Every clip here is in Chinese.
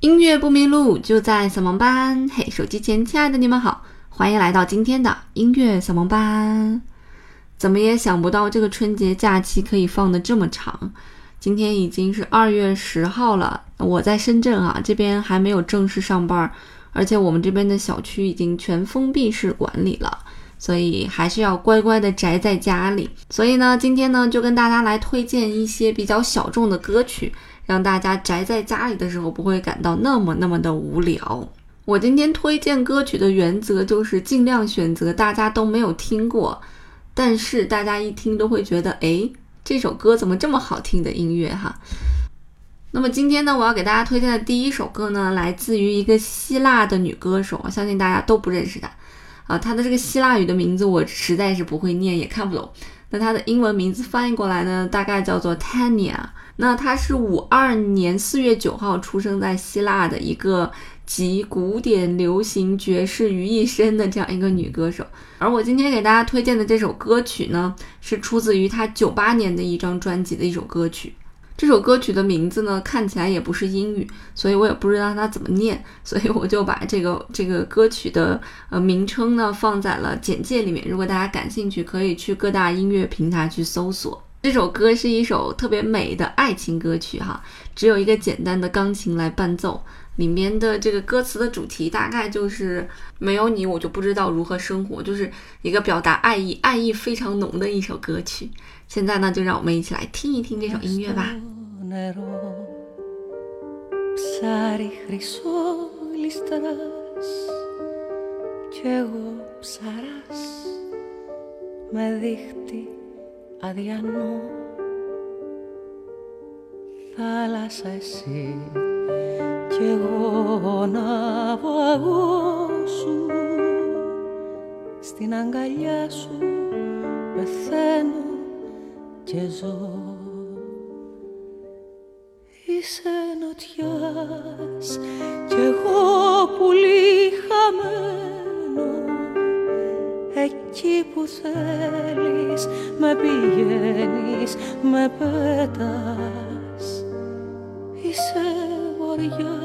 音乐不迷路，就在扫盲班。嘿，手机前亲爱的你们好，欢迎来到今天的音乐扫盲班。怎么也想不到这个春节假期可以放的这么长。今天已经是二月十号了，我在深圳啊，这边还没有正式上班，而且我们这边的小区已经全封闭式管理了，所以还是要乖乖的宅在家里。所以呢，今天呢就跟大家来推荐一些比较小众的歌曲。让大家宅在家里的时候不会感到那么那么的无聊。我今天推荐歌曲的原则就是尽量选择大家都没有听过，但是大家一听都会觉得，哎，这首歌怎么这么好听的音乐哈。那么今天呢，我要给大家推荐的第一首歌呢，来自于一个希腊的女歌手，我相信大家都不认识她啊。她的这个希腊语的名字我实在是不会念，也看不懂。那她的英文名字翻译过来呢，大概叫做 Tanya。那她是五二年四月九号出生在希腊的一个集古典、流行、爵士于一身的这样一个女歌手。而我今天给大家推荐的这首歌曲呢，是出自于她九八年的一张专辑的一首歌曲。这首歌曲的名字呢，看起来也不是英语，所以我也不知道它怎么念，所以我就把这个这个歌曲的呃名称呢放在了简介里面。如果大家感兴趣，可以去各大音乐平台去搜索。这首歌是一首特别美的爱情歌曲哈，只有一个简单的钢琴来伴奏。里面的这个歌词的主题大概就是没有你我就不知道如何生活，就是一个表达爱意、爱意非常浓的一首歌曲。现在呢，就让我们一起来听一听这首音乐吧。κι εγώ να σου στην αγκαλιά σου πεθαίνω και ζω Είσαι νοτιάς κι εγώ πουλί χαμένο Εκεί που θέλεις με πηγαίνεις, με πέτας Είσαι βοριάς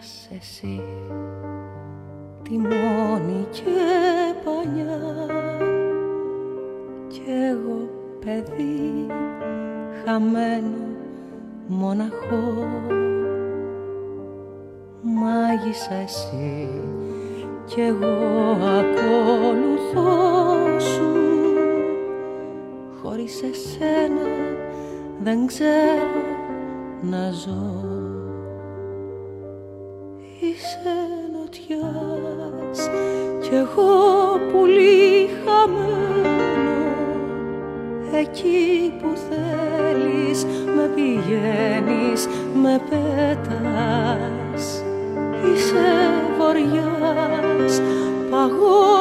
κρατάς εσύ τη μόνη και πανιά. Κι εγώ παιδί χαμένο μοναχό. Μάγισσα εσύ κι εγώ ακολουθώ σου χωρίς εσένα δεν ξέρω να ζω εκεί που θέλεις με πηγαίνεις, με πέτας. Είσαι βοριάς παγώνεις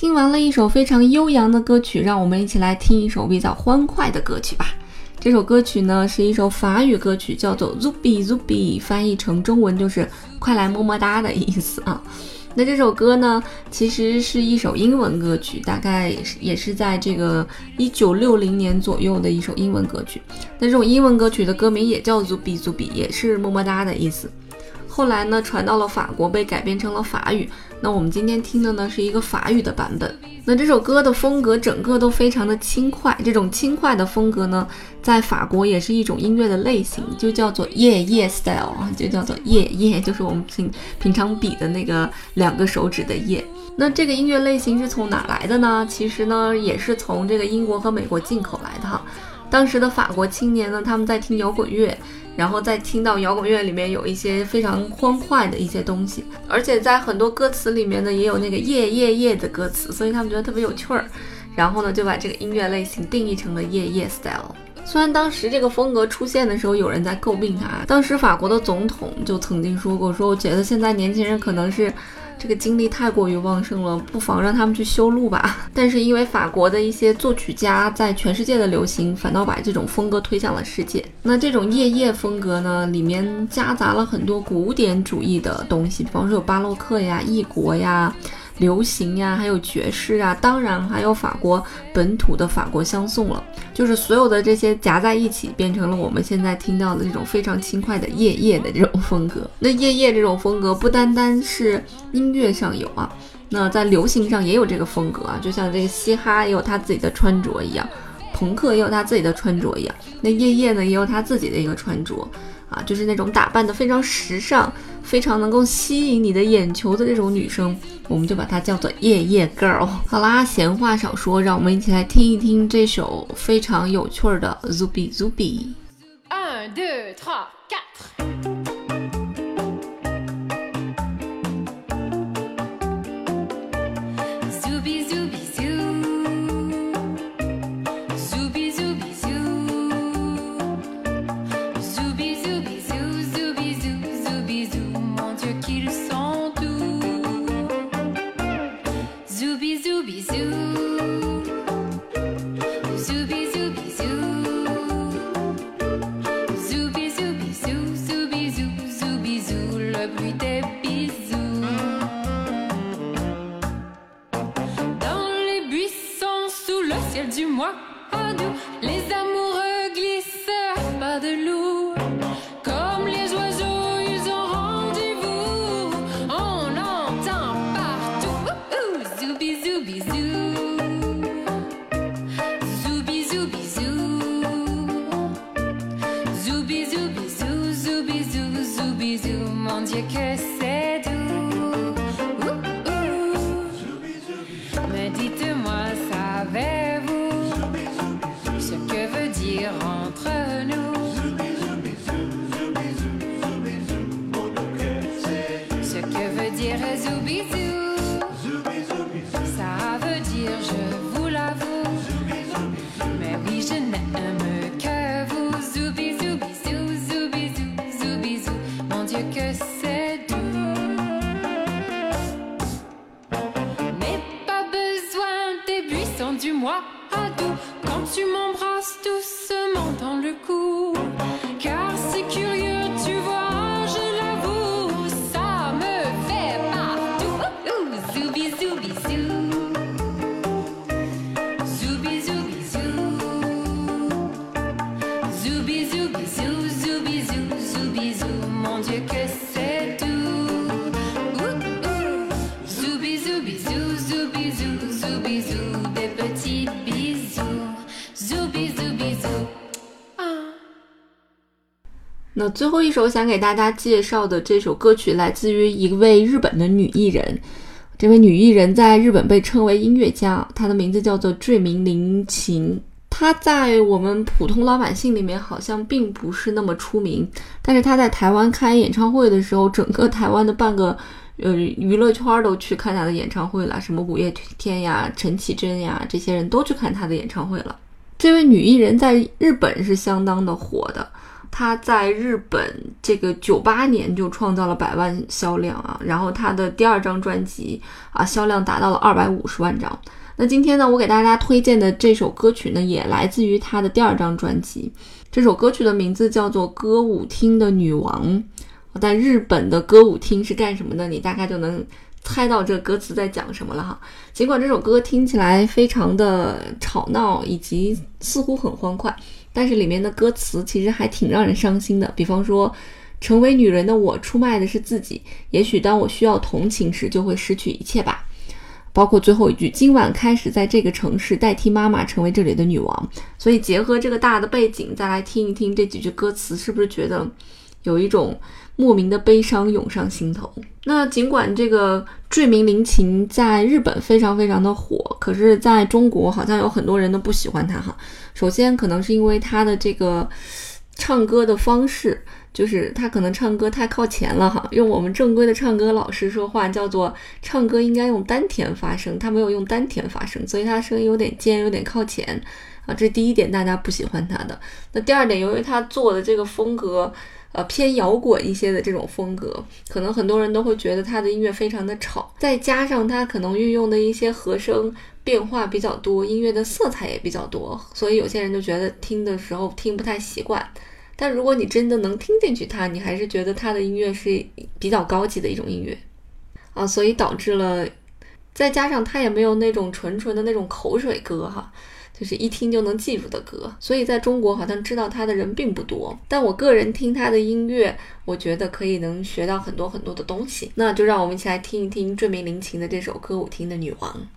听完了一首非常悠扬的歌曲，让我们一起来听一首比较欢快的歌曲吧。这首歌曲呢是一首法语歌曲，叫做 Zubi Zubi，翻译成中文就是“快来么么哒”的意思啊。那这首歌呢，其实是一首英文歌曲，大概也是在这个一九六零年左右的一首英文歌曲。那这种英文歌曲的歌名也叫 Zubi Zubi，也是么么哒的意思。后来呢传到了法国，被改编成了法语。那我们今天听的呢是一个法语的版本。那这首歌的风格整个都非常的轻快，这种轻快的风格呢，在法国也是一种音乐的类型，就叫做夜夜 style 啊，就叫做夜夜，就是我们平平常比的那个两个手指的夜。那这个音乐类型是从哪来的呢？其实呢，也是从这个英国和美国进口来的哈。当时的法国青年呢，他们在听摇滚乐。然后在听到摇滚乐里面有一些非常欢快的一些东西，而且在很多歌词里面呢，也有那个夜夜夜的歌词，所以他们觉得特别有趣儿。然后呢，就把这个音乐类型定义成了夜夜 style。虽然当时这个风格出现的时候，有人在诟病它，当时法国的总统就曾经说过，说我觉得现在年轻人可能是。这个精力太过于旺盛了，不妨让他们去修路吧。但是因为法国的一些作曲家在全世界的流行，反倒把这种风格推向了世界。那这种夜夜风格呢，里面夹杂了很多古典主义的东西，比方说有巴洛克呀、异国呀。流行呀，还有爵士啊，当然还有法国本土的法国香颂了，就是所有的这些夹在一起，变成了我们现在听到的这种非常轻快的夜夜的这种风格。那夜夜这种风格不单单是音乐上有啊，那在流行上也有这个风格啊，就像这个嘻哈也有他自己的穿着一样，朋克也有他自己的穿着一样，那夜夜呢也有他自己的一个穿着。啊，就是那种打扮的非常时尚、非常能够吸引你的眼球的这种女生，我们就把它叫做夜夜 girl。好啦，闲话少说，让我们一起来听一听这首非常有趣的 Zubi Zubi。那最后一首想给大家介绍的这首歌曲，来自于一位日本的女艺人。这位女艺人在日本被称为音乐家，她的名字叫做坠明林琴。她在我们普通老百姓里面好像并不是那么出名，但是她在台湾开演唱会的时候，整个台湾的半个呃娱乐圈都去看她的演唱会了，什么五月天呀、陈绮贞呀，这些人都去看她的演唱会了。这位女艺人在日本是相当的火的。他在日本这个九八年就创造了百万销量啊，然后他的第二张专辑啊销量达到了二百五十万张。那今天呢，我给大家推荐的这首歌曲呢，也来自于他的第二张专辑。这首歌曲的名字叫做《歌舞厅的女王》。但日本的歌舞厅是干什么的？你大概就能猜到这歌词在讲什么了哈。尽管这首歌听起来非常的吵闹，以及似乎很欢快。但是里面的歌词其实还挺让人伤心的，比方说，成为女人的我出卖的是自己，也许当我需要同情时，就会失去一切吧。包括最后一句，今晚开始在这个城市代替妈妈成为这里的女王。所以结合这个大的背景，再来听一听这几句歌词，是不是觉得有一种莫名的悲伤涌上心头？那尽管这个《罪名林檎》在日本非常非常的火，可是在中国好像有很多人都不喜欢它哈。首先可能是因为它的这个唱歌的方式。就是他可能唱歌太靠前了哈，用我们正规的唱歌老师说话叫做唱歌应该用丹田发声，他没有用丹田发声，所以他声音有点尖，有点靠前啊。这是第一点，大家不喜欢他的。那第二点，由于他做的这个风格，呃，偏摇滚一些的这种风格，可能很多人都会觉得他的音乐非常的吵，再加上他可能运用的一些和声变化比较多，音乐的色彩也比较多，所以有些人就觉得听的时候听不太习惯。但如果你真的能听进去，他，你还是觉得他的音乐是比较高级的一种音乐啊，所以导致了，再加上他也没有那种纯纯的那种口水歌哈，就是一听就能记住的歌，所以在中国好像知道它的人并不多。但我个人听它的音乐，我觉得可以能学到很多很多的东西。那就让我们一起来听一听《罪名林檎》的这首歌舞厅的女王。